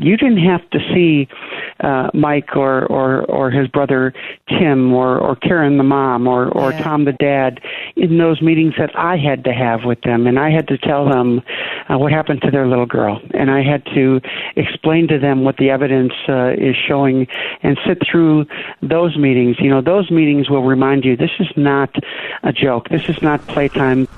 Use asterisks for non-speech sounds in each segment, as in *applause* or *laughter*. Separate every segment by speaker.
Speaker 1: You didn't have to see uh, Mike or, or or his brother Tim or or Karen the mom or or yeah. Tom the dad in those meetings that I had to have with them, and I had to tell them uh, what happened to their little girl, and I had to explain to them what the evidence uh, is showing, and sit through those meetings. You know, those meetings will remind you this is not a joke. This is not playtime.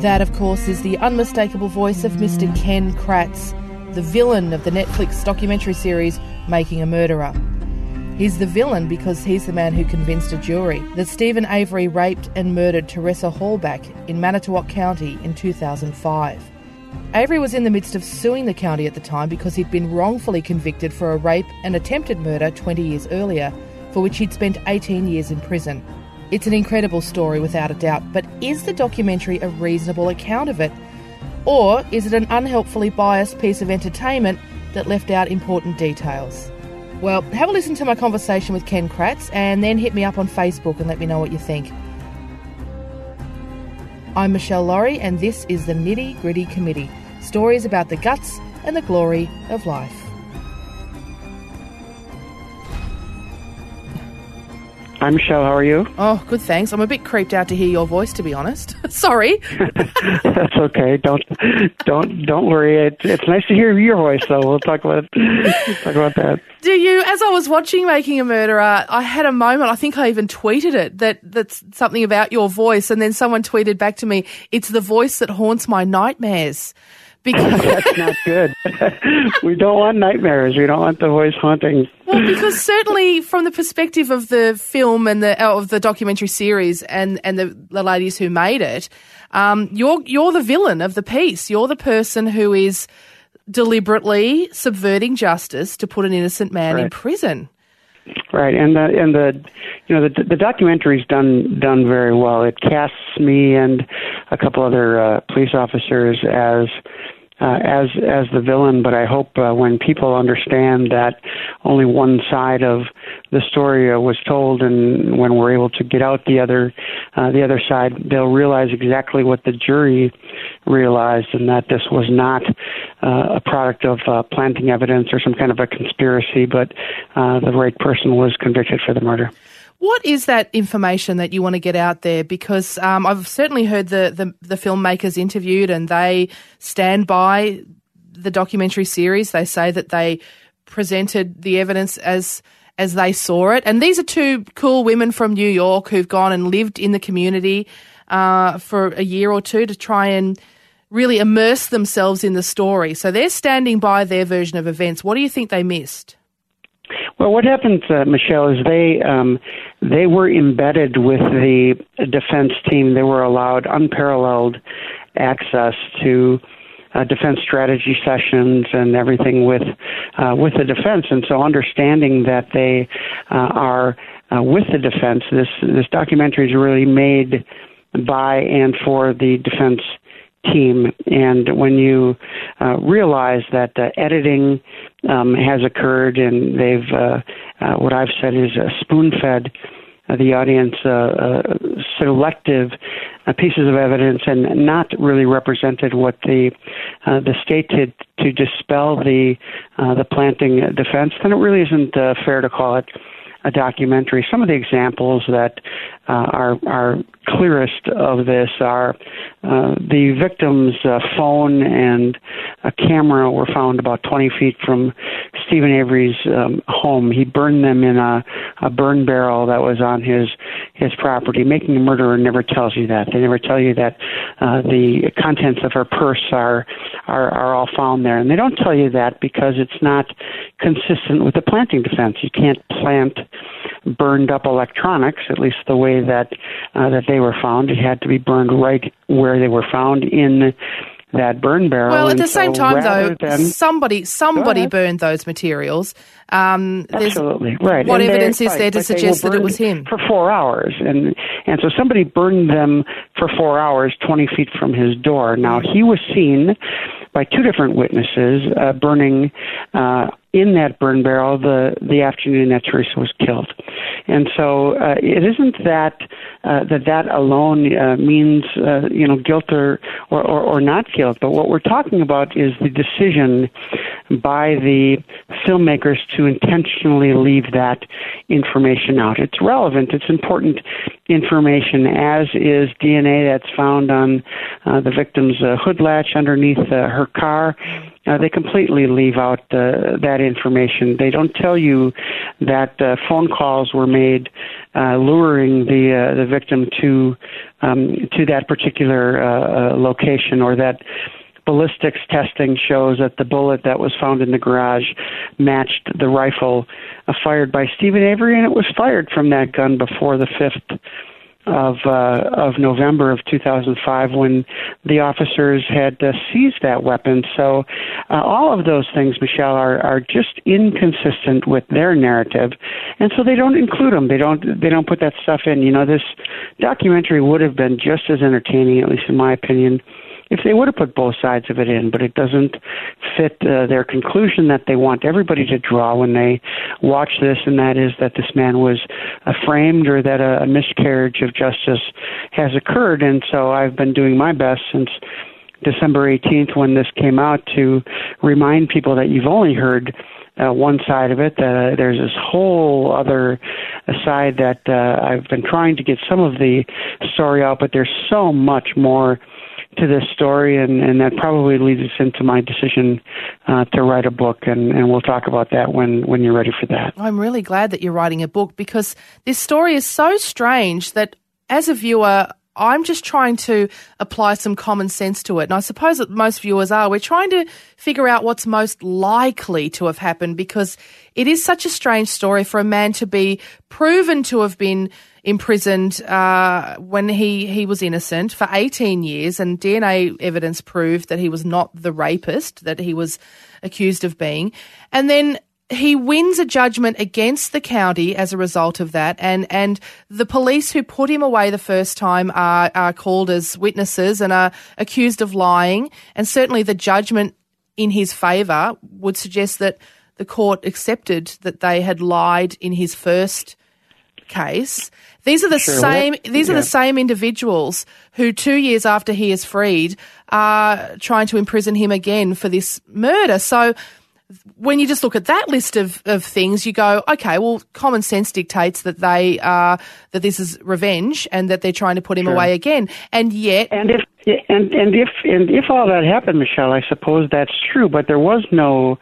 Speaker 2: That, of course, is the unmistakable voice of Mr. Ken Kratz, the villain of the Netflix documentary series Making a Murderer. He's the villain because he's the man who convinced a jury that Steven Avery raped and murdered Teresa Halbach in Manitowoc County in 2005. Avery was in the midst of suing the county at the time because he'd been wrongfully convicted for a rape and attempted murder 20 years earlier, for which he'd spent 18 years in prison. It's an incredible story without a doubt, but is the documentary a reasonable account of it? Or is it an unhelpfully biased piece of entertainment that left out important details? Well, have a listen to my conversation with Ken Kratz and then hit me up on Facebook and let me know what you think. I'm Michelle Laurie, and this is the Nitty Gritty Committee stories about the guts and the glory of life.
Speaker 1: Hi, Michelle. How are you?
Speaker 2: Oh, good. Thanks. I'm a bit creeped out to hear your voice, to be honest. *laughs* Sorry. *laughs*
Speaker 1: That's okay. Don't don't don't worry. It, it's nice to hear your voice, though. We'll talk about we'll talk about that.
Speaker 2: Do you? As I was watching Making a Murderer, I had a moment. I think I even tweeted it that that's something about your voice, and then someone tweeted back to me, "It's the voice that haunts my nightmares."
Speaker 1: Because *laughs* that's not good. *laughs* we don't want nightmares. We don't want the voice haunting.
Speaker 2: Well, because certainly from the perspective of the film and the of the documentary series and and the, the ladies who made it, um, you're you're the villain of the piece. You're the person who is deliberately subverting justice to put an innocent man right. in prison.
Speaker 1: Right, and the and the you know the the documentary's done done very well. It casts me and a couple other uh, police officers as uh, as as the villain, but I hope uh, when people understand that only one side of the story uh, was told, and when we're able to get out the other uh, the other side, they'll realize exactly what the jury realized, and that this was not uh, a product of uh, planting evidence or some kind of a conspiracy, but uh, the right person was convicted for the murder.
Speaker 2: What is that information that you want to get out there? Because um, I've certainly heard the, the, the filmmakers interviewed, and they stand by the documentary series. They say that they presented the evidence as as they saw it. And these are two cool women from New York who've gone and lived in the community uh, for a year or two to try and really immerse themselves in the story. So they're standing by their version of events. What do you think they missed?
Speaker 1: Well, what happened, uh, Michelle, is they um, they were embedded with the defense team. They were allowed unparalleled access to uh, defense strategy sessions and everything with uh, with the defense. And so, understanding that they uh, are uh, with the defense, this this documentary is really made by and for the defense team. And when you uh, realize that uh, editing um, has occurred and they've, uh, uh, what I've said is uh, spoon fed uh, the audience uh, uh, selective uh, pieces of evidence and not really represented what the uh, the state did to dispel the uh, the planting defense, then it really isn't fair to call it a documentary. Some of the examples that uh, are are clearest of this are uh, the victim's uh, phone and a camera were found about 20 feet from Steven Avery's um, home. He burned them in a, a burn barrel that was on his his property. Making a murderer never tells you that. They never tell you that uh, the contents of her purse are, are are all found there, and they don't tell you that because it's not consistent with the planting defense. You can't plant burned up electronics, at least the way that uh, that they were found. It had to be burned right where they were found in that burn barrel.
Speaker 2: Well, at the same
Speaker 1: so
Speaker 2: time, though,
Speaker 1: than-
Speaker 2: somebody somebody burned those materials. Um,
Speaker 1: Absolutely right.
Speaker 2: What
Speaker 1: And
Speaker 2: evidence is
Speaker 1: right,
Speaker 2: there to
Speaker 1: but they were
Speaker 2: suggest that it was him?
Speaker 1: for four hours? And and so somebody burned them for four hours, twenty feet from his door. Now he was seen by two different witnesses uh, burning uh, in that burn barrel the the afternoon that Teresa was killed. And so uh, it isn't that uh, that that alone uh, means uh, you know guilt or, or or not guilt, but what we're talking about is the decision by the filmmakers to intentionally leave that information out. It's relevant, it's important information, as is DNA that's found on uh, the victim's uh, hood latch underneath uh, her car. Uh, they completely leave out uh, that information. They don't tell you that uh, phone calls were made uh, luring the uh, the victim to um, to that particular uh, uh, location, or that ballistics testing shows that the bullet that was found in the garage matched the rifle uh, fired by Steven Avery, and it was fired from that gun before the fifth of uh, of November of 2005 when the officers had uh, seized that weapon. So uh, all of those things, Michelle, are are just inconsistent with their narrative, and so they don't include them. They don't they don't put that stuff in. You know, this documentary would have been just as entertaining, at least in my opinion. If they would have put both sides of it in, but it doesn't fit uh, their conclusion that they want everybody to draw when they watch this, and that is that this man was uh, framed or that a, a miscarriage of justice has occurred. And so I've been doing my best since December 18th when this came out to remind people that you've only heard uh, one side of it. That uh, there's this whole other side that uh, I've been trying to get some of the story out, but there's so much more to this story, and, and that probably leads us into my decision uh, to write a book, and, and we'll talk about that when, when you're ready for that.
Speaker 2: I'm really glad that you're writing a book because this story is so strange that as a viewer, I'm just trying to apply some common sense to it. And I suppose that most viewers are. We're trying to figure out what's most likely to have happened because it is such a strange story for a man to be proven to have been imprisoned uh, when he, he was innocent for 18 years, and DNA evidence proved that he was not the rapist that he was accused of being. And then he wins a judgment against the county as a result of that, and and the police who put him away the first time are are called as witnesses and are accused of lying, and certainly the judgment in his favour would suggest that the court accepted that they had lied in his first case. These are the
Speaker 1: Sure, well,
Speaker 2: same.
Speaker 1: that-
Speaker 2: these are the same individuals who, two years after he is freed, are trying to imprison him again for this murder. So, when you just look at that list of, of things, you go, okay, well, common sense dictates that they are that this is revenge and that they're trying to put him away again. And yet,
Speaker 1: And if and and if and if all that happened, Michelle, I suppose that's true. But there was no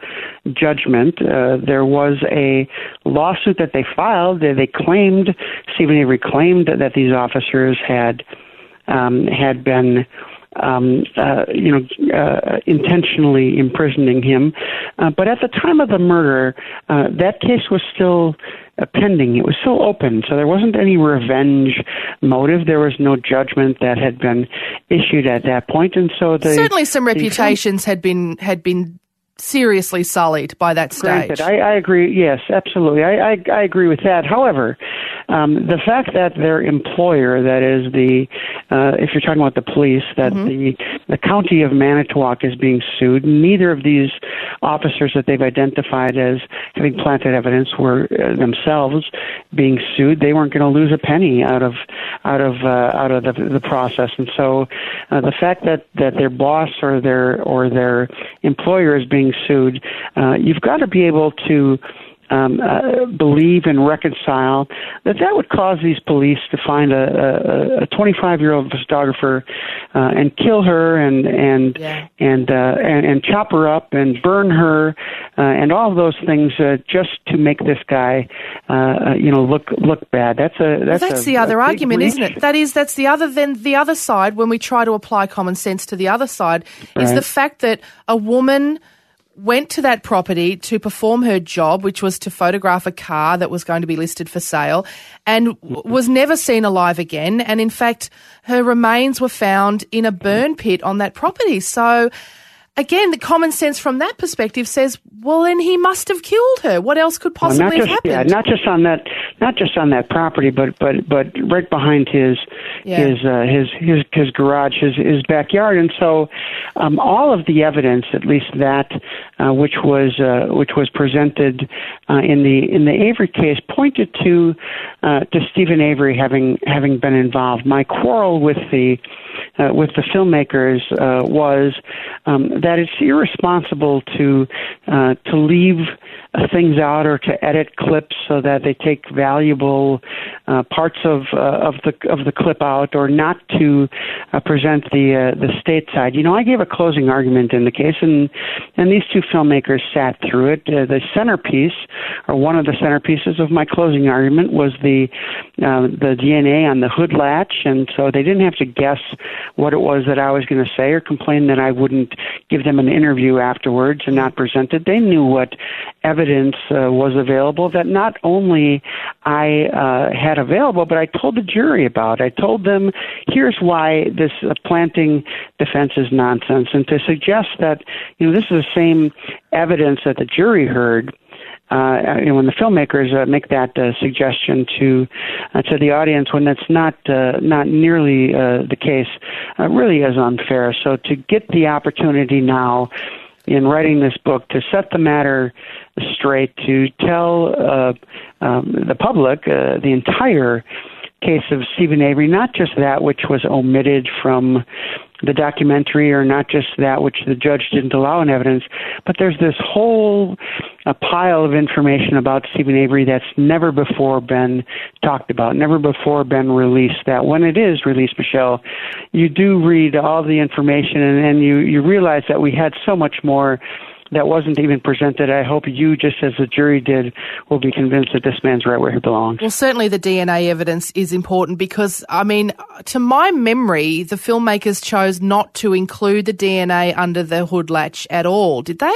Speaker 1: judgment. Uh, there was a lawsuit that they filed. They, they claimed Steven Avery claimed that these officers had um, had been. Um, uh, you know, uh, intentionally imprisoning him. Uh, but at the time of the murder, uh, that case was still uh, pending. It was still open, so there wasn't any revenge motive. There was no judgment that had been issued at that point, and so the
Speaker 2: certainly some
Speaker 1: the-
Speaker 2: reputations had been had been seriously sullied by that stage.
Speaker 1: Granted, I, I agree. Yes, absolutely. I, I, I agree with that. However, um, the fact that their employer, that is the, uh, if you're talking about the police, that the the county of Manitowoc is being sued. Neither of these officers that they've identified as having planted evidence were uh, themselves being sued. They weren't going to lose a penny out of out of uh, out of the, the process. And so, uh, the fact that that their boss or their or their employer is being sued, uh, you've got to be able to um, uh, believe and reconcile that that would cause these police to find a, a 25 year old photographer uh, and kill her and and
Speaker 2: Yeah.
Speaker 1: and, uh, and and chop her up and burn her uh, and all those things uh, just to make this guy uh, you know look look bad. That's a that's,
Speaker 2: that's
Speaker 1: a,
Speaker 2: the other
Speaker 1: a
Speaker 2: argument, isn't it? That is, that's the other. Then the other side, when we try to apply common sense to the other side, is the fact that a woman went to that property to perform her job, which was to photograph a car that was going to be listed for sale, and w- was never seen alive again. And in fact, her remains were found in a burn pit on that property. So. Again, the common sense from that perspective says, well, then he must have killed her. What else could
Speaker 1: Well,
Speaker 2: possibly have
Speaker 1: just yeah,
Speaker 2: happened?
Speaker 1: not just on that, not just on that property, but but but right behind his
Speaker 2: Yeah.
Speaker 1: his uh, his his his garage, his his backyard, and so um, all of the evidence, at least that uh, which was uh, which was presented uh, in the in the Avery case, pointed to uh, to Steven Avery having having been involved. My quarrel with the uh, with the filmmakers uh, was um, that it's irresponsible to uh, to leave things out or to edit clips so that they take valuable uh, parts of uh, of the of the clip out, or not to uh, present the uh, the state side. You know, I gave a closing argument in the case, and and these two filmmakers sat through it. Uh, the centerpiece, or one of the centerpieces of my closing argument, was the uh, the DNA on the hood latch, and so they didn't have to guess what it was that I was going to say or complain that I wouldn't give them an interview afterwards and not present it. They knew what evidence uh, was available that not only I uh, had available, but I told the jury about. I told them, here's why this uh, planting defense is nonsense, and to suggest that you know this is the same evidence that the jury heard uh, you know, when the filmmakers uh, make that uh, suggestion to uh, to the audience when that's not uh, not nearly uh, the case, uh, really is unfair. So to get the opportunity now in writing this book to set the matter straight, to tell uh, um, the public uh, the entire case of Steven Avery, not just that which was omitted from the documentary or not just that which the judge didn't allow in evidence, but there's this whole a pile of information about Steven Avery that's never before been talked about, never before been released. That when it is released, Michelle, you do read all the information and, and you, you realize that we had so much more that wasn't even presented. I hope you, just as the jury did, will be convinced that this man's right where he belongs.
Speaker 2: Well, certainly the DNA evidence is important because, I mean, to my memory, the filmmakers chose not to include the DNA under the hood latch at all, did they?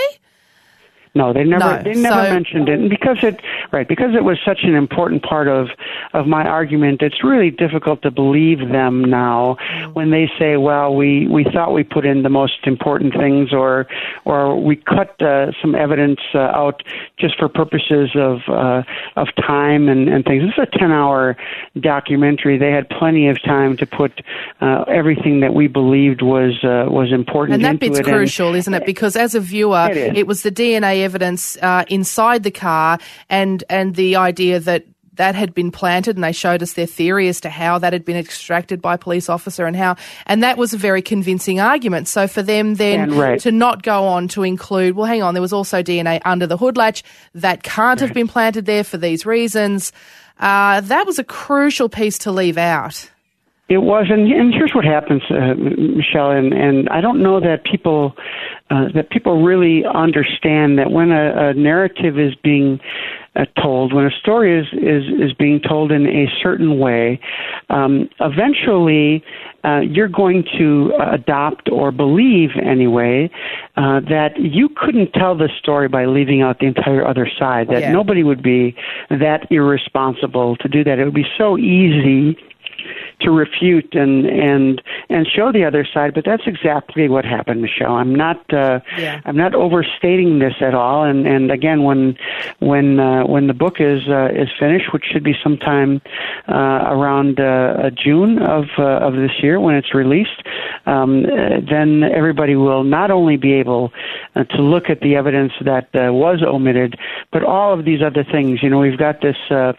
Speaker 1: No, they never
Speaker 2: No,
Speaker 1: they never
Speaker 2: so-
Speaker 1: mentioned it, and because it right because it was such an important part of of my argument, it's really difficult to believe them now when they say, "Well, we we thought we put in the most important things, or or we cut uh, some evidence uh, out just for purposes of uh, of time and and things." This is a ten hour documentary. They had plenty of time to put uh, everything that we believed was uh, was important
Speaker 2: And that bit's
Speaker 1: it, and-
Speaker 2: crucial, isn't it? Because as a viewer,
Speaker 1: It
Speaker 2: it was the DNA evidence uh, inside the car and, and the idea that that had been planted and they showed us their theory as to how that had been extracted by a police officer and how and that was a very convincing argument. So for them then
Speaker 1: right.
Speaker 2: to not go on to include well hang on there was also dna under the hood latch that can't have been planted there for these reasons. Uh, that was a crucial piece to leave out
Speaker 1: It was, and, and here's what happens, uh, Michelle, and, and I don't know that people uh, that people really understand that when a, a narrative is being uh, told, when a story is, is is being told in a certain way, um, eventually uh, you're going to adopt or believe anyway uh, that you couldn't tell the story by leaving out the entire other side. That
Speaker 2: Yeah.
Speaker 1: nobody would be that irresponsible to do that. It would be so easy to refute and and and show the other side but that's exactly what happened michelle. I'm not uh
Speaker 2: Yeah.
Speaker 1: i'm not overstating this at all. And and again when when uh, when the book is uh, is finished which should be sometime uh, around uh, june of uh, of this year when it's released um, then everybody will not only be able uh, to look at the evidence that uh, was omitted but all of these other things. You know we've got this uh,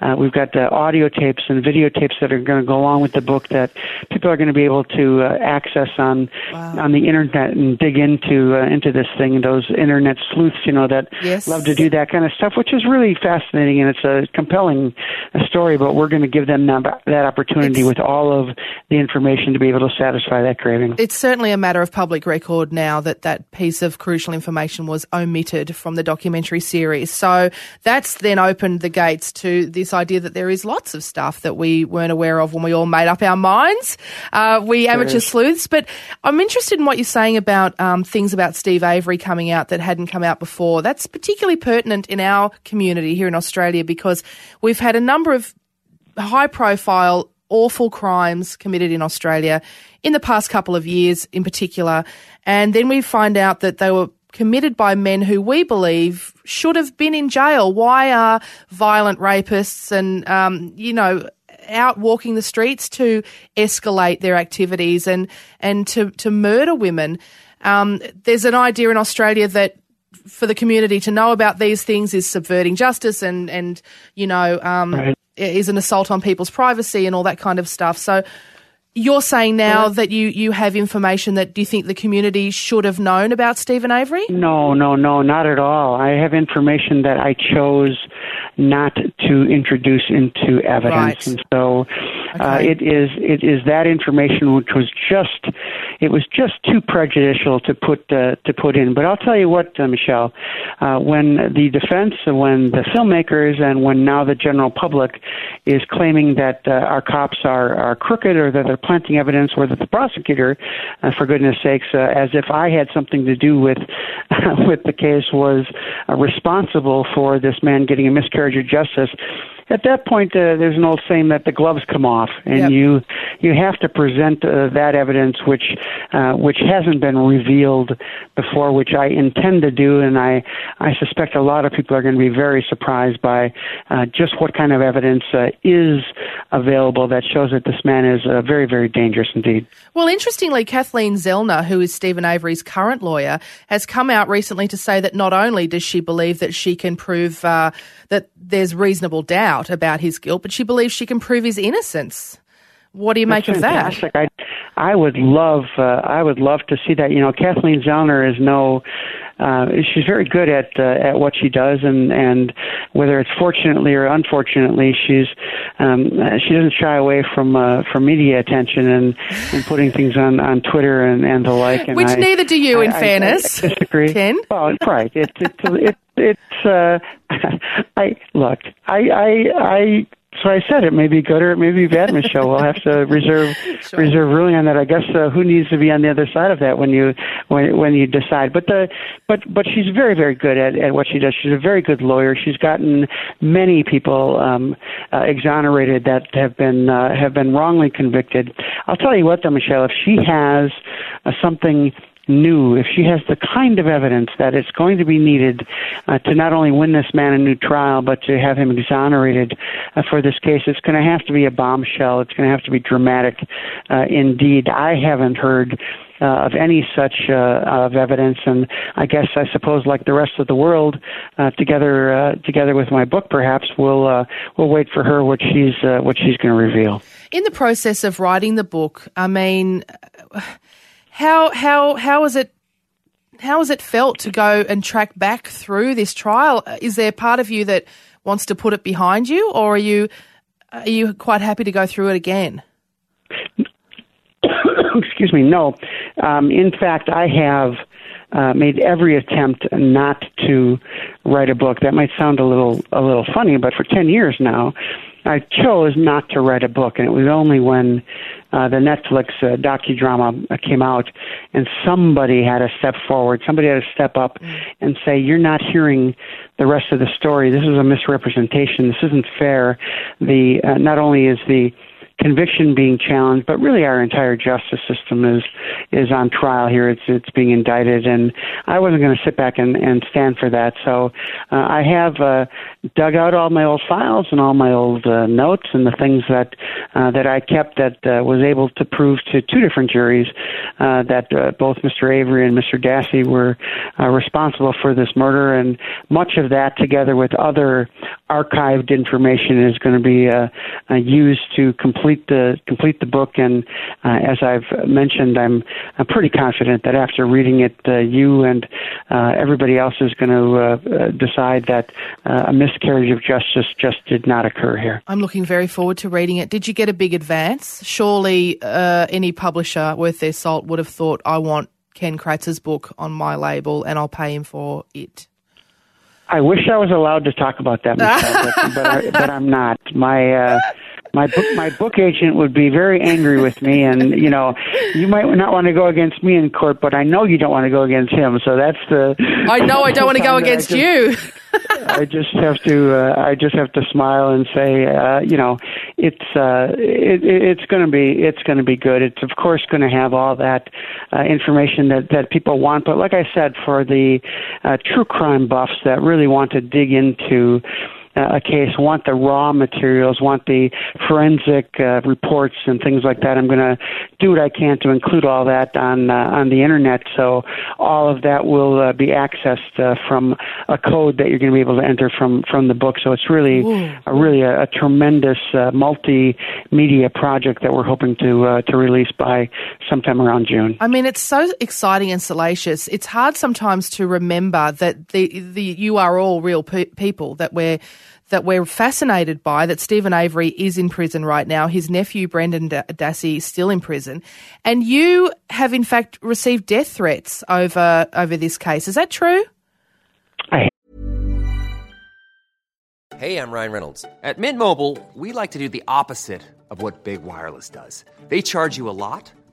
Speaker 1: uh, we've got uh, audio tapes and videotapes that are going to go along with the book that people are going to be able to uh, access on wow. on the internet and dig into uh, into this thing. Those internet sleuths, you know, that
Speaker 2: yes.
Speaker 1: love to do that kind of stuff, which is really fascinating and it's a compelling uh, story. But we're going to give them that, that opportunity it's, with all of the information to be able to satisfy that craving.
Speaker 2: It's certainly a matter of public record now that that piece of crucial information was omitted from the documentary series. So that's then opened the gates to this idea that there is lots of stuff that we weren't aware of when we all made up our minds. Uh, we amateur sleuths. But I'm interested in what you're saying about um, things about Steve Avery coming out that hadn't come out before. That's particularly pertinent in our community here in Australia because we've had a number of high profile awful crimes committed in Australia in the past couple of years in particular. And then we find out that they were committed by men who we believe should have been in jail. Why are violent rapists and, um, you know, out walking the streets to escalate their activities and, and to, to murder women? Um, there's an idea in Australia that for the community to know about these things is subverting justice and, and you know, um, right. is an assault on people's privacy and all that kind of stuff. So you're saying now that you, you have information that do you think the community should have known about Steven Avery?
Speaker 1: No, no, no, not at all. I have information that I chose not to introduce into evidence,
Speaker 2: right.
Speaker 1: and so uh, it is it is that information which was just it was just too prejudicial to put uh, to put in. But I'll tell you what, uh, Michelle, uh, when the defense, when the filmmakers, and when now the general public is claiming that uh, our cops are are crooked or that they're planting evidence, or that the prosecutor, uh, for goodness sakes, uh, as if I had something to do with *laughs* with the case, was uh, responsible for this man getting a miscarriage of justice at that point, uh, there's an old saying that the gloves come off, and
Speaker 2: yep.
Speaker 1: you you have to present uh, that evidence which uh, which hasn't been revealed before, which I intend to do, and I I suspect a lot of people are going to be very surprised by uh, just what kind of evidence uh, is available that shows that this man is uh, very very dangerous indeed.
Speaker 2: Well, interestingly, Kathleen Zellner, who is Steven Avery's current lawyer, has come out recently to say that not only does she believe that she can prove that there's reasonable doubt doubt about his guilt, but she believes she can prove his innocence. What do you
Speaker 1: That's
Speaker 2: make of
Speaker 1: fantastic. that? I, I would love, uh, I would love to see that. You know, Kathleen Zellner is no, uh, she's very good at uh, at what she does, and and whether it's fortunately or unfortunately, she's um, she doesn't shy away from uh, from media attention and, and putting things on, on Twitter and, and the like. And
Speaker 2: Which
Speaker 1: I,
Speaker 2: neither do you,
Speaker 1: I,
Speaker 2: in
Speaker 1: I,
Speaker 2: fairness.
Speaker 1: I, disagree. *laughs*
Speaker 2: Ken?
Speaker 1: Well, right. It's it's it, it's uh, look. I I I so I said it may be good or it may be bad, Michelle. We'll have to *laughs* reserve sure. reserve ruling on that. I guess uh, who needs to be on the other side of that when you when when you decide. But the but but she's very very good at at what she does. She's a very good lawyer. She's gotten many people um, uh, exonerated that have been uh, have been wrongly convicted. I'll tell you what, though, Michelle, if she has uh, something new, if she has the kind of evidence that it's going to be needed uh, to not only win this man a new trial, but to have him exonerated uh, for this case, it's going to have to be a bombshell. It's going to have to be dramatic uh, indeed. I haven't heard. Uh, of any such uh, of evidence, and I guess I suppose, like the rest of the world, uh, together uh, together with my book, perhaps we'll uh, we'll wait for her what she's uh, what she's going to reveal.
Speaker 2: In the process of writing the book, I mean how how how is it how has it felt to go and track back through this trial? Is there part of you that wants to put it behind you, or are you are you quite happy to go through it again? *coughs*
Speaker 1: Excuse me. No. Um, in fact, I have uh, made every attempt not to write a book. That might sound a little a little funny, but for ten years now, I chose not to write a book, and it was only when uh, the Netflix uh, docudrama uh, came out, and somebody had to step forward, somebody had to step up mm. and say, "You're not hearing the rest of the story. This is a misrepresentation. This isn't fair." The uh, not only is the conviction being challenged, but really our entire justice system is is on trial here. It's it's being indicted, and I wasn't going to sit back and, and stand for that. So uh, I have uh, dug out all my old files and all my old uh, notes and the things that uh, that I kept that uh, was able to prove to two different juries uh, that uh, both Mr. Avery and Mr. Dassey were uh, responsible for this murder, and much of that, together with other archived information is going to be uh, uh, used to complete the complete the book. And uh, as I've mentioned, I'm I'm pretty confident that after reading it, uh, you and uh, everybody else is going to uh, decide that a miscarriage of justice just did not occur here.
Speaker 2: I'm looking very forward to reading it. Did you get a big advance? Surely, any publisher worth their salt would have thought, "I want." Ken Kratz's book on my label and I'll pay him for it.
Speaker 1: I wish I was allowed to talk about that, Michelle, *laughs* but, but, I, but I'm not. My uh, my book my book agent would be very angry with me, and you know, you might not want to go against me in court, but I know you don't want to go against him. So that's the.
Speaker 2: I know I don't want to go *laughs* against
Speaker 1: just,
Speaker 2: you.
Speaker 1: I just have to uh, I just have to smile and say, uh, you know, it's uh, it, it's going to be it's going to be good. It's of course going to have all that uh, information that that people want, but like I said, for the uh, true crime buffs that really want to dig into a case, want the raw materials, want the forensic uh, reports and things like that. I'm going to do what I can to include all that on uh, on the internet, so all of that will uh, be accessed uh, from a code that you're going to be able to enter from from the book. So it's really a really a, a tremendous uh, multimedia project that we're hoping to uh, to release by sometime around June.
Speaker 2: I mean, it's so exciting and salacious. It's hard sometimes to remember that the the you are all real pe- people that we're that we're fascinated by that Steven Avery is in prison right now. His nephew, Brendan Dassey, is still in prison. And you have, in fact, received death threats over, over this case. Is that true?
Speaker 3: Hey, I'm Ryan Reynolds. At Mint Mobile, we like to do the opposite of what Big Wireless does. They charge you a lot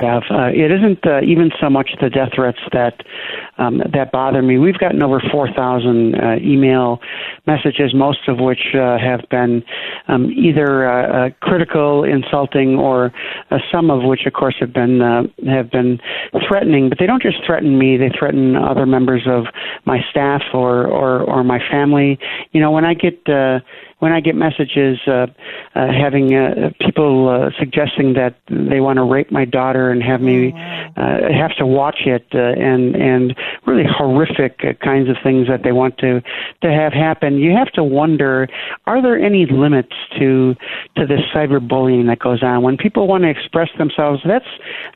Speaker 1: have. Uh, it isn't uh, even so much the death threats that um, that bother me. We've gotten over 4,000 uh, email messages, most of which uh, have been um, either uh, uh, critical, insulting, or uh, some of which, of course, have been uh, have been threatening. But they don't just threaten me; they threaten other members of my staff or or, or my family. You know, when I get uh, when I get messages uh, uh, having uh, people uh, suggesting that they want to rape my daughter and have me oh, uh, have to watch it, uh, and and really horrific uh, kinds of things that they want to to have happen, you have to wonder: Are there any limits to to this cyberbullying that goes on? When people want to express themselves, that's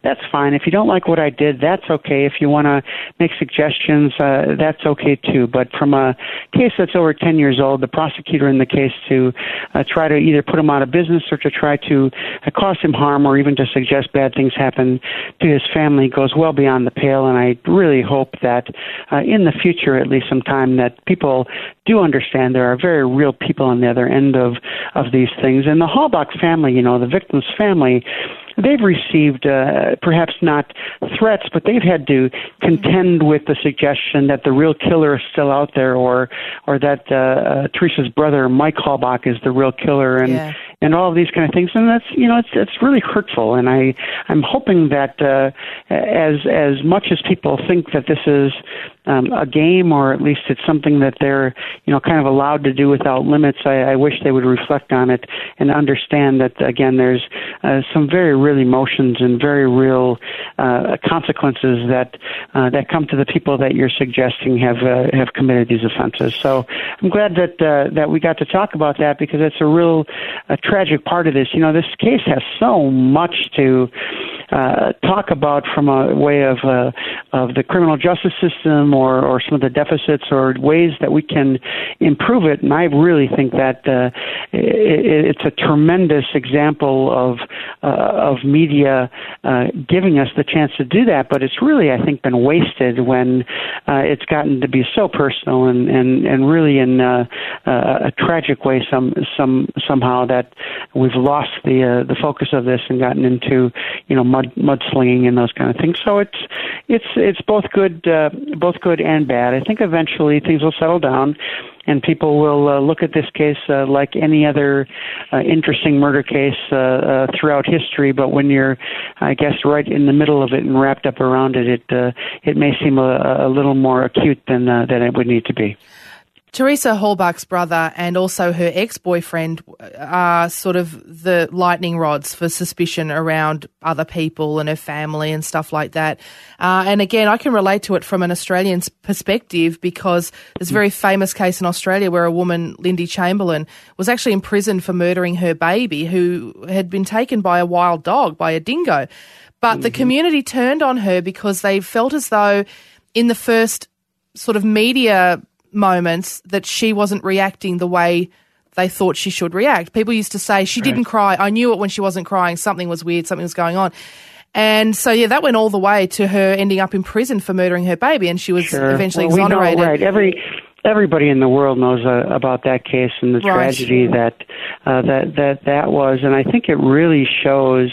Speaker 1: that's fine. If you don't like what I did, that's okay. If you want to make suggestions, uh, that's okay too. But from a case that's over 10 years old, the prosecutor in the case to uh, try to either put him out of business or to try to uh, cause him harm or even to suggest bad things happen to his family goes well beyond the pale. And I really hope that uh, in the future, at least sometime, that people do understand there are very real people on the other end of of these things. And the Halbach family, you know, the victim's family, they've received uh, perhaps not threats, but they've had to contend with the suggestion that the real killer is still out there, or or that uh, uh, Teresa's brother Mike Halbach is the real killer, and yeah. And all of these kind of things. And that's you know it's it's really hurtful. And I I'm hoping that uh, as as much as people think that this is um, a game, or at least it's something that they're you know kind of allowed to do without limits. I, I wish they would reflect on it and understand that again, there's uh, some very real emotions and very real uh, consequences that uh, that come to the people that you're suggesting have uh, have committed these offenses. So I'm glad that uh, that we got to talk about that because it's a real a tragic part of this. You know, this case has so much to uh, talk about from a way of uh, of the criminal justice system or or some of the deficits or ways that we can improve it. And I really think that uh, it, it's a tremendous example of uh, of media uh, giving us the chance to do that. But it's really, I think, been wasted when uh, it's gotten to be so personal and and and really in a tragic way some some somehow that we've lost the the focus of this and gotten into you know mud mudslinging and those kind of things. So it's it's it's both good uh, both good and bad. I think eventually things will settle down and people will uh, look at this case uh, like any other uh, interesting murder case uh, uh, throughout history. But when you're, I guess, right in the middle of it and wrapped up around it, it uh, it may seem a, a little more acute than uh, than it would need to be.
Speaker 2: Teresa Halbach's brother and also her ex boyfriend are sort of the lightning rods for suspicion around other people and her family and stuff like that. Uh, and again, I can relate to it from an Australian's perspective because there's a very famous case in Australia where a woman, Lindy Chamberlain, was actually imprisoned for murdering her baby who had been taken by a wild dog, by a dingo. But mm-hmm. the community turned on her because they felt as though in the first sort of media moments that she wasn't reacting the way they thought she should react. People used to say she right. didn't cry. I knew it when she wasn't crying. Something was weird. Something was going on. And so, yeah, that went all the way to her ending up in prison for murdering her baby, and she was sure. eventually
Speaker 1: well,
Speaker 2: exonerated.
Speaker 1: We know, right. Every everybody in the world knows uh, about that case and the right. tragedy that uh, that that that was, and I think it really shows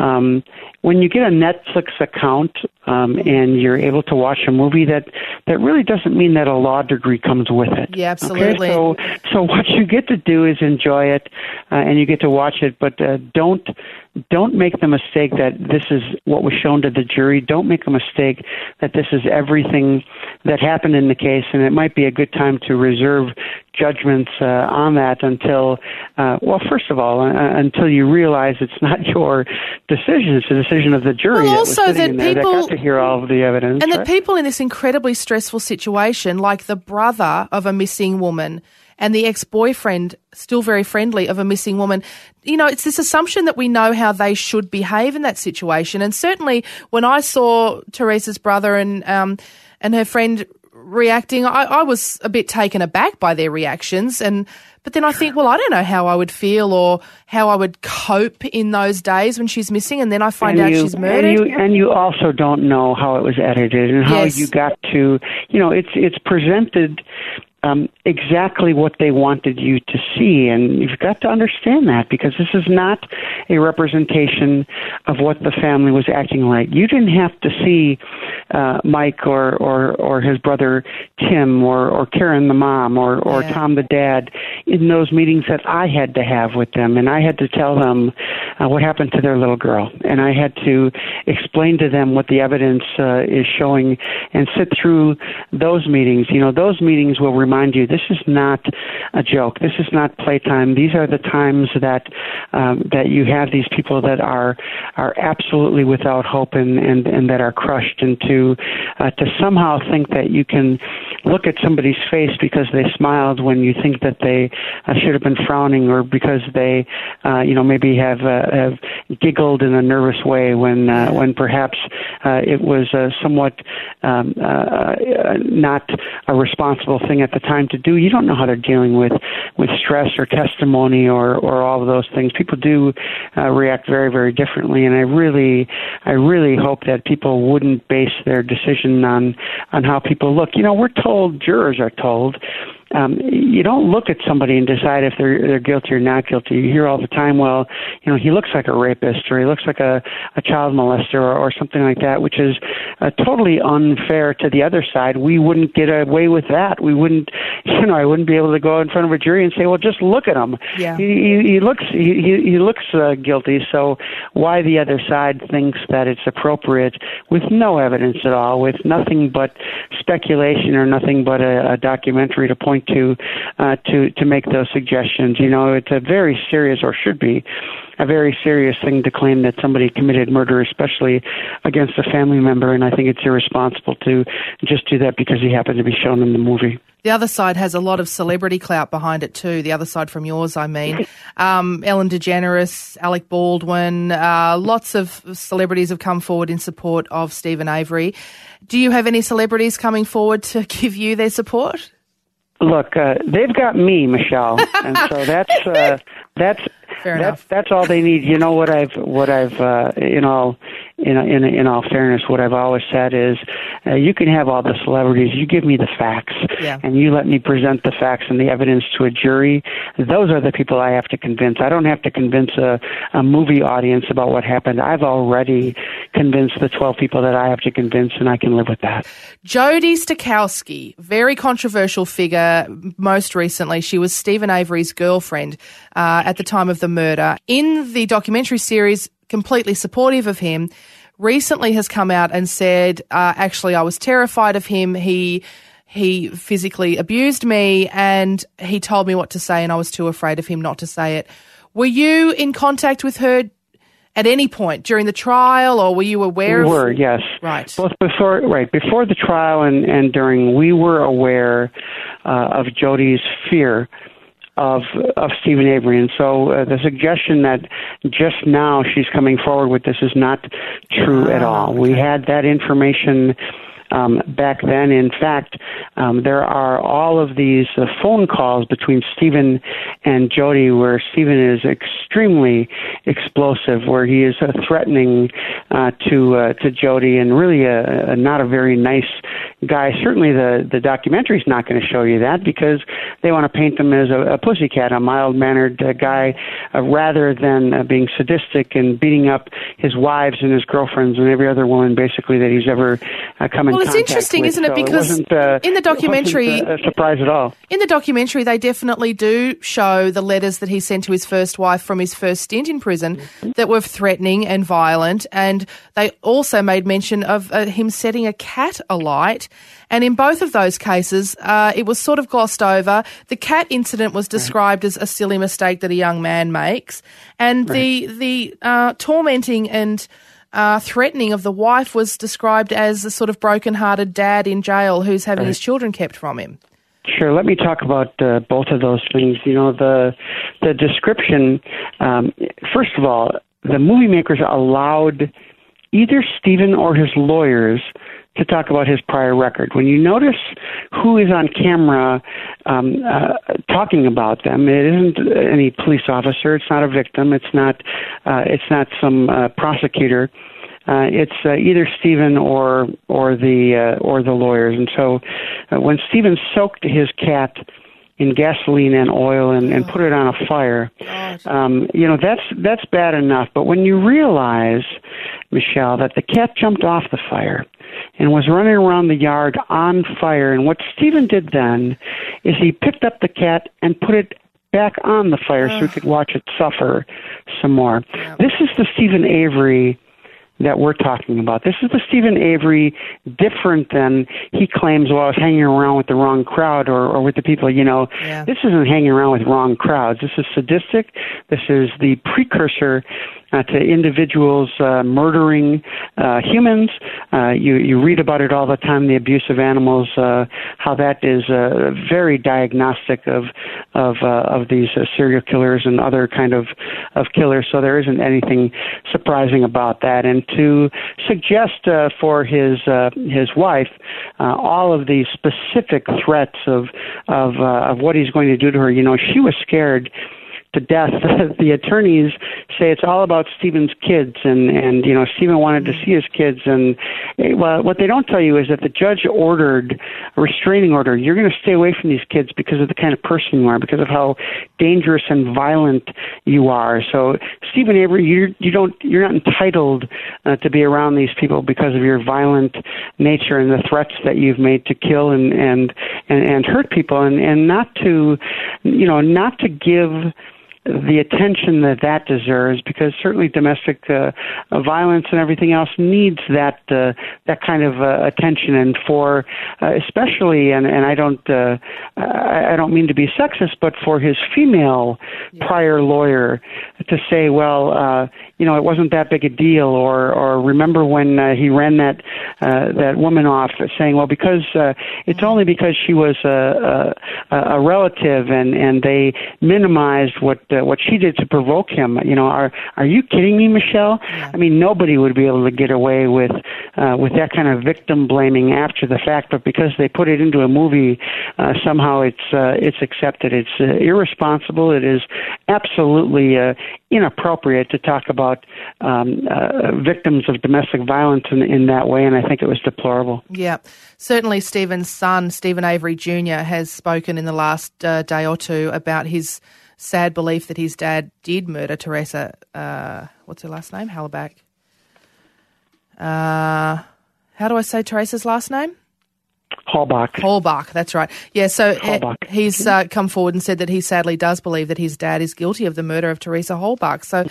Speaker 1: um, when you get a Netflix account um, and you're able to watch a movie that that really doesn't mean that a law degree comes with it.
Speaker 2: Yeah, absolutely.
Speaker 1: Okay? So so *laughs* what you get to do is enjoy it, uh, and you get to watch it, but uh, don't don't make the mistake that this is what was shown to the jury. Don't make a mistake that this is everything that happened in the case, and it might be a good time to reserve judgments uh, on that until, uh, well, first of all, uh, until you realize it's not *laughs* your decision; it's the decision of the jury.
Speaker 2: Well, also
Speaker 1: that,
Speaker 2: that people
Speaker 1: that got to hear all of the evidence,
Speaker 2: and
Speaker 1: right?
Speaker 2: that people in this incredibly stressful situation, like the brother of a missing woman and the ex-boyfriend still very friendly of a missing woman. You know, it's this assumption that we know how they should behave in that situation. And certainly when I saw Teresa's brother and, um, and her friend reacting, I, I was a bit taken aback by their reactions. And, but then I think, well, I don't know how I would feel or how I would cope in those days when she's missing, and then I find
Speaker 1: and
Speaker 2: out
Speaker 1: you,
Speaker 2: she's murdered.
Speaker 1: And you, and you also don't know how it was edited and how
Speaker 2: yes.
Speaker 1: you got to, you know, it's it's presented um, exactly what they wanted you to see. And you've got to understand that because this is not a representation of what the family was acting like. You didn't have to see uh, Mike or, or, or his brother Tim or, or Karen the mom or, or yeah. Tom the dad in those meetings that I had to have with them. And I had to tell them uh, what happened to their little girl. And I had to explain to them what the evidence uh, is showing and sit through those meetings. You know, those meetings will remind you this is not a joke. This is not playtime. These are the times that um, that you have these people that are are absolutely without hope and and, and that are crushed into uh, to somehow think that you can look at somebody's face because they smiled when you think that they uh, should have been frowning or because they uh, you know maybe have uh, have giggled in a nervous way when uh, when perhaps uh, it was uh, somewhat um, uh, uh, not a responsible thing at the time to do. You don't know how they're dealing with with stress or testimony or or all of those things. People do uh, react very very differently, and I really I really hope that people wouldn't base their decision on on how people look. You know, we're told jurors are told um, you don't look at somebody and decide if they're they're guilty or not guilty. You hear all the time, well, you know, he looks like a rapist or he looks like a, a child molester or, or something like that, which is uh, totally unfair to the other side. We wouldn't get away with that. We wouldn't, *laughs* you know, I wouldn't be able to go in front of a jury and say, well, just look at him.
Speaker 2: Yeah.
Speaker 1: He, he, he looks he he, looks uh, guilty. So why the other side thinks that it's appropriate with no evidence at all, with nothing but speculation or nothing but a, a documentary to point to uh, to to make those suggestions. You know, it's a very serious, or should be, a very serious thing to claim that somebody committed murder, especially against a family member. And I think it's irresponsible to just do that because he happened to be shown in the movie.
Speaker 2: The other side has a lot of celebrity clout behind it too. The other side from yours, I mean. Um, Ellen DeGeneres, Alec Baldwin, uh, lots of celebrities have come forward in support of Steven Avery. Do you have any celebrities coming forward to *laughs* give you their support?
Speaker 1: Look, uh, they've got me, Michelle, and so *laughs* that's uh, that's
Speaker 2: Fair
Speaker 1: that's
Speaker 2: enough.
Speaker 1: that's all they need. You know what I've what I've uh, in all in in in all fairness, what I've always said is, uh, you can have all the celebrities. You give me the facts,
Speaker 2: Yeah.
Speaker 1: and you let me present the facts and the evidence to a jury. Those are the people I have to convince. I don't have to convince a, a movie audience about what happened. I've already convinced the twelve people that I have to convince, and I can live with that.
Speaker 2: Jodi Stachowski, very controversial figure. Most recently, she was Steven Avery's girlfriend uh, at the time of the murder. In the documentary series, completely supportive of him, recently has come out and said, uh, "Actually, I was terrified of him. He." He physically abused me and he told me what to say, and I was too afraid of him not to say it. Were you in contact with her at any point during the trial, or were you aware
Speaker 1: We
Speaker 2: of
Speaker 1: were, yes.
Speaker 2: Right.
Speaker 1: Both before, right before the trial and and during, we were aware uh, of Jodi's fear of of Steven Avery, and so uh, the suggestion that just now she's coming forward with this is not true at all. We had that information. Um, back then, in fact, um, there are all of these uh, phone calls between Steven and Jodi where Steven is extremely explosive, where he is uh, threatening uh, to uh, to Jodi, and really a, a not a very nice guy. Certainly, the the documentary's not going to show you that because they want to paint him as a, a pussycat, a mild mannered uh, guy, uh, rather than uh, being sadistic and beating up his wives and his girlfriends and every other woman, basically that he's ever uh, come in
Speaker 2: Well, it's interesting,
Speaker 1: with.
Speaker 2: isn't it? Because
Speaker 1: wasn't, uh,
Speaker 2: in the
Speaker 1: it wasn't,
Speaker 2: documentary-
Speaker 1: a surprise at all.
Speaker 2: In the documentary, they definitely do show the letters that he sent to his first wife from his first stint in prison that were threatening and violent. And they also made mention of uh, him setting a cat alight. And in both of those cases, uh, it was sort of glossed over. The cat incident was described as a silly mistake that a young man makes, and the the uh, tormenting and uh, threatening of the wife was described as a sort of broken-hearted dad in jail who's having his children kept from him.
Speaker 1: Sure. Let me talk about uh, both of those things. You know, the the description. Um, first of all, the movie makers allowed either Steven or his lawyers to talk about his prior record. When you notice who is on camera um, uh, talking about them, it isn't any police officer. It's not a victim. It's not. Uh, it's not some uh, prosecutor. Uh, it's uh, either Steven or or the uh, or the lawyers. And so, uh, when Steven soaked his cat in gasoline and oil and, and put it on a fire, um, you know that's that's bad enough. But when you realize, Michelle, that the cat jumped off the fire and was running around the yard on fire, and what Steven did then is he picked up the cat and put it back on the fire so he could watch it suffer some more. This is the Steven Avery that we're talking about. This is the Steven Avery different than he claims, well, I was hanging around with the wrong crowd or, or with the people, you know.
Speaker 2: Yeah.
Speaker 1: This isn't hanging around with wrong crowds. This is sadistic. This is the precursor uh, to individuals uh, murdering uh, humans. Uh, you, you read about it all the time, the abuse of animals, uh, how that is uh, very diagnostic of of uh, of these uh, serial killers and other kind of of killers. So there isn't anything surprising about that. And to suggest uh, for his uh, his wife uh, all of these specific threats of of uh, of what he's going to do to her, you know, she was scared to death. *laughs* the attorneys say it's all about Steven's kids, and and you know Steven wanted to see his kids, and eh, well, what they don't tell you is that the judge ordered a restraining order. You're going to stay away from these kids because of the kind of person you are, because of how dangerous and violent you are. So Steven Avery, you you don't you're not entitled uh, to be around these people because of your violent nature and the threats that you've made to kill and and and, and hurt people, and and not to you know not to give the attention that that deserves, because certainly domestic uh, uh, violence and everything else needs that uh, that kind of uh, attention, and for uh, especially, and and I don't uh, I don't mean to be sexist, but for his female yeah. prior lawyer to say, well, uh, you know, it wasn't that big a deal, or or remember when uh, he ran that uh, that woman off, saying, well, because uh, it's only because she was a, a, a relative, and and they minimized what uh, what she did to provoke him. You know, are are you kidding me, Michelle? Yeah. I mean, nobody would be able to get away with uh, with that kind of victim blaming after the fact, but because they put it into a movie, uh, somehow it's uh, it's accepted. It's uh, irresponsible. It is absolutely uh, inappropriate to talk about um, uh, victims of domestic violence in, in that way, and I think it was deplorable.
Speaker 2: Yeah, certainly Steven's son, Steven Avery Jr., has spoken in the last uh, day or two about his sad belief that his dad did murder Teresa. Uh, what's her last name? Halbach. Uh, how do I say Teresa's last name?
Speaker 1: Halbach.
Speaker 2: Halbach, that's right. Yeah, so uh, he's uh, come forward and said that he sadly does believe that his dad is guilty of the murder of Teresa Halbach. So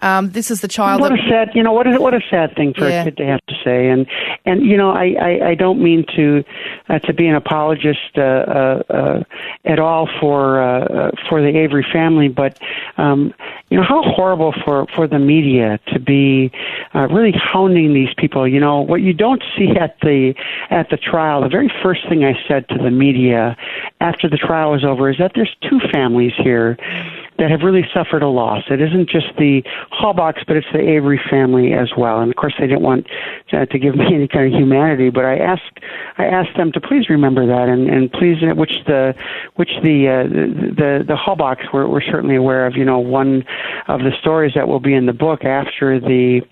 Speaker 2: um, this is the child.
Speaker 1: What
Speaker 2: that,
Speaker 1: a sad, you know, what a, what a sad thing for yeah. a kid to have to say. And and you know, I I, I don't mean to uh, to be an apologist uh, uh, uh, at all for uh, uh, for the Avery family, but um, you know how horrible for for the media to be uh, really hounding these people. You know what you don't see at the at the trial. The very first thing I said to the media after the trial was over is that there's two families here that have really suffered a loss. It isn't just the Halbachs, but it's the Avery family as well. And of course, they didn't want to, to give me *laughs* any kind of humanity, but I asked I asked them to please remember that and and please which the which the uh, the the Halbachs were, were certainly aware of. You know, one of the stories that will be in the book after the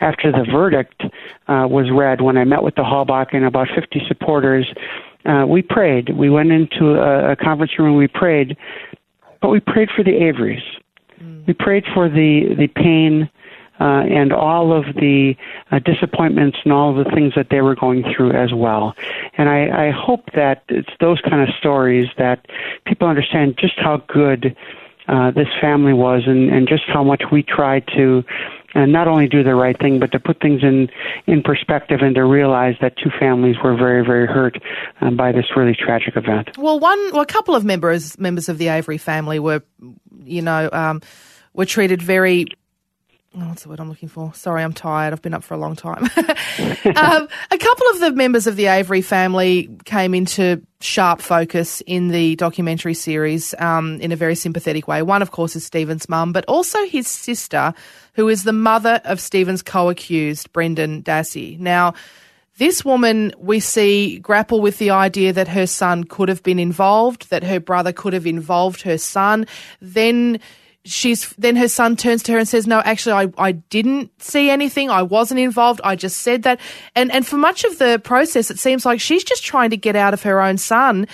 Speaker 1: after the verdict uh, was read when I met with the Halbach and about 50 supporters. Uh, we prayed. We went into a, a conference room we prayed but we prayed for the Averys. Mm. We prayed for the the pain uh, and all of the uh, disappointments and all of the things that they were going through as well. And I, I hope that it's those kind of stories that people understand just how good uh, this family was and, and just how much we tried to and not only do the right thing, but to put things in in perspective and to realize that two families were very, very hurt um, by this really tragic event.
Speaker 2: Well, one, well, a couple of members members of the Avery family were, you know, um, were treated very Oh, what's the word I'm looking for? Sorry, I'm tired. I've been up for a long time. *laughs* um, a couple of the members of the Avery family came into sharp focus in the documentary series um, in a very sympathetic way. One, of course, is Steven's mum, but also his sister, who is the mother of Steven's co accused, Brendan Dassey. Now, this woman we see grapple with the idea that her son could have been involved, that her brother could have involved her son. Then she's then her son turns to her and says, "No, actually, I, I didn't see anything. I wasn't involved. I just said that." And and for much of the process, it seems like she's just trying to get out of her own son.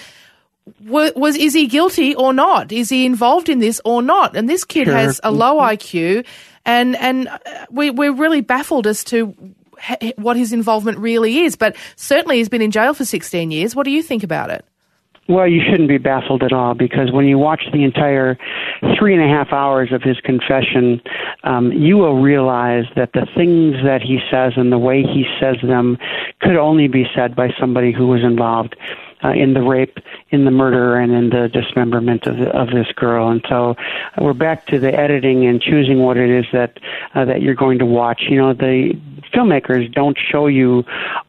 Speaker 2: Was, was is he guilty or not? Is he involved in this or not? And this kid sure. has a low IQ, and and uh, we we're really baffled as to what his involvement really is. But certainly, he's been in jail for sixteen years. What do you think about it?
Speaker 1: Well, you shouldn't be baffled at all because when you watch the entire three and a half hours of his confession, um, you will realize that the things that he says and the way he says them could only be said by somebody who was involved. Uh, in the rape, in the murder, and in the dismemberment of, of this girl. And so uh, we're back to the editing and choosing what it is that uh, that you're going to watch. You know, the filmmakers don't show you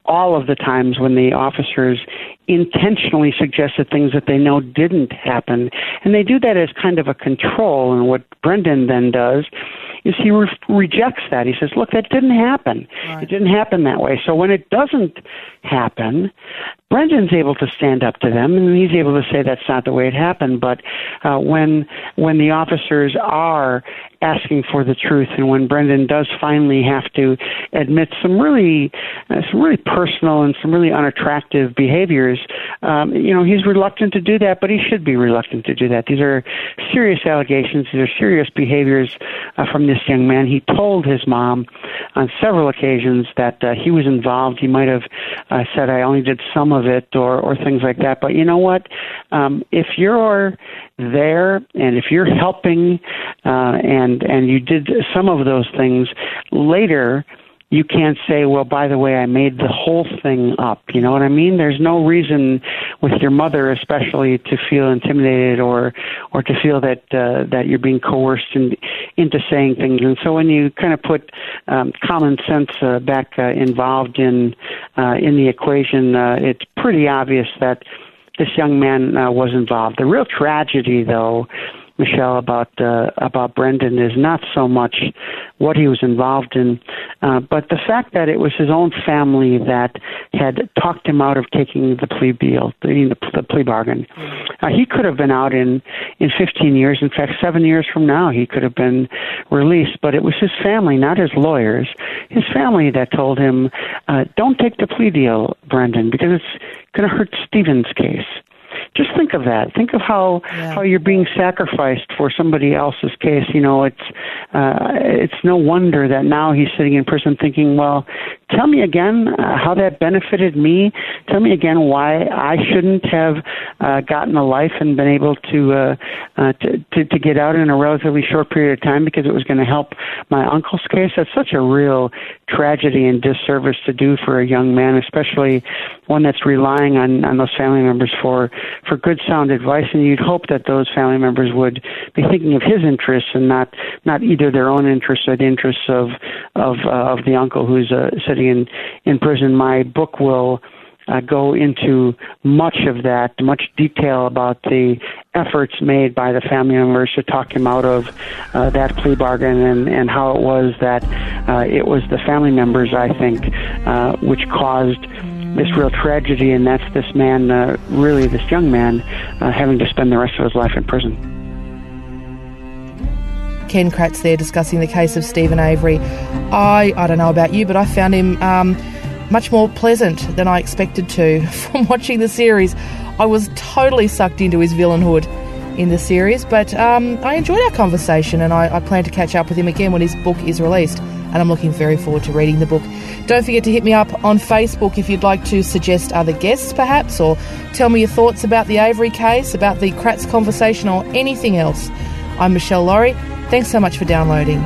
Speaker 1: all of the times when the officers intentionally suggested things that they know didn't happen. And they do that as kind of a control. And what Brendan then does is he re- rejects that. He says, look, that didn't happen. Right. It didn't happen that way. So when it doesn't happen, Brendan's able to stand up to them and he's able to say that's not the way it happened. But uh, when when the officers are asking for the truth. And when Brendan does finally have to admit some really, uh, some really personal and some really unattractive behaviors, um, you know, he's reluctant to do that, but he should be reluctant to do that. These are serious allegations. These are serious behaviors uh, from this young man. He told his mom on several occasions that uh, he was involved. He might have uh, said, "I only did some of it," or or things like that. But you know what? Um, if you're there and if you're helping uh, and and you did some of those things later you can't say, well, by the way, I made the whole thing up. You know what I mean? There's no reason with your mother, especially, to feel intimidated or or to feel that uh, that you're being coerced in, into saying things. And so when you kind of put um, common sense uh, back uh, involved in uh, in the equation, uh, it's pretty obvious that this young man uh, was involved. The real tragedy, though, Michelle, about uh, about Brendan is not so much what he was involved in, uh, but the fact that it was his own family that had talked him out of taking the plea deal, the, the plea bargain. Uh, he could have been out in in 15 years. In fact, seven years from now, he could have been released. But it was his family, not his lawyers, his family that told him, uh, "Don't take the plea deal, Brendan, because it's going to hurt Steven's case." Just think of that. Think of how yeah. how you're being sacrificed for somebody else's case. You know, it's uh, it's no wonder that now he's sitting in prison thinking, well, tell me again uh, how that benefited me. Tell me again why I shouldn't have uh, gotten a life and been able to, uh, uh, to, to to get out in a relatively short period of time because it was going to help my uncle's case. That's such a real tragedy and disservice to do for a young man, especially one that's relying on on those family members for for good sound advice. And you'd hope that those family members would be thinking of his interests and not not either their own interests or the interests of of uh, of the uncle who's uh, sitting in in prison. My book will. Uh, go into much of that, much detail about the efforts made by the family members to talk him out of uh, that plea bargain and, and how it was that uh, it was the family members, I think, uh, which caused this real tragedy, and that's this man, uh, really this young man, uh, having to spend the rest of his life in prison.
Speaker 2: Ken Kratz there discussing the case of Steven Avery. I I don't know about you, but I found him um, much more pleasant than I expected to *laughs* from watching the series. I was totally sucked into his villainhood in the series, but um, I enjoyed our conversation, and I, I plan to catch up with him again when his book is released. And I'm looking very forward to reading the book. Don't forget to hit me up on Facebook if you'd like to suggest other guests, perhaps, or tell me your thoughts about the Avery case, about the Kratz conversation, or anything else. I'm Michelle Laurie. Thanks so much for downloading.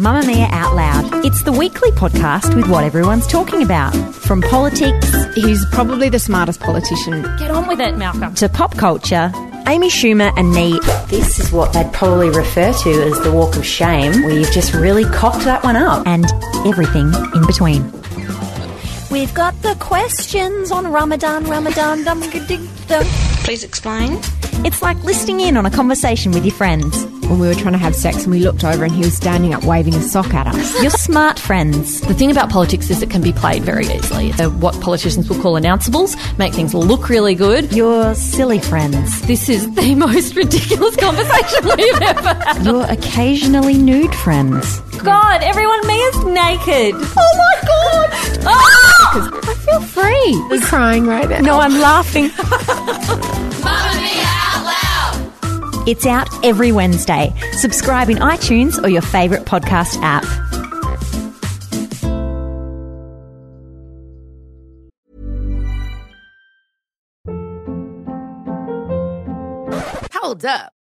Speaker 4: Mamamia Out Loud. It's the weekly podcast with what everyone's talking about. From politics.
Speaker 5: He's probably the smartest politician. Get on with it, Malcolm.
Speaker 4: To pop culture. Amy Schumer and me.
Speaker 6: This is what they'd probably refer to as the walk of shame, where you've just really cocked that one up.
Speaker 4: And everything in between. We've got the questions on Ramadan, Ramadan, dum
Speaker 7: Please explain.
Speaker 4: It's like listening in on a conversation with your friends.
Speaker 5: When we were trying to have sex and we looked over and he was standing up waving a sock at us.
Speaker 4: You're smart friends.
Speaker 8: The thing about politics is it can be played very easily. They're what politicians will call announceables, make things look really good.
Speaker 4: You're silly friends.
Speaker 8: This is the *laughs* most ridiculous conversation we've ever had.
Speaker 4: Your occasionally nude friends.
Speaker 8: God, everyone me is naked.
Speaker 5: Oh my god!
Speaker 8: Ah!
Speaker 5: I feel free. You're crying right now.
Speaker 4: No, I'm laughing. *laughs* It's out every Wednesday. Subscribe in iTunes or your favourite podcast app.
Speaker 9: Hold up.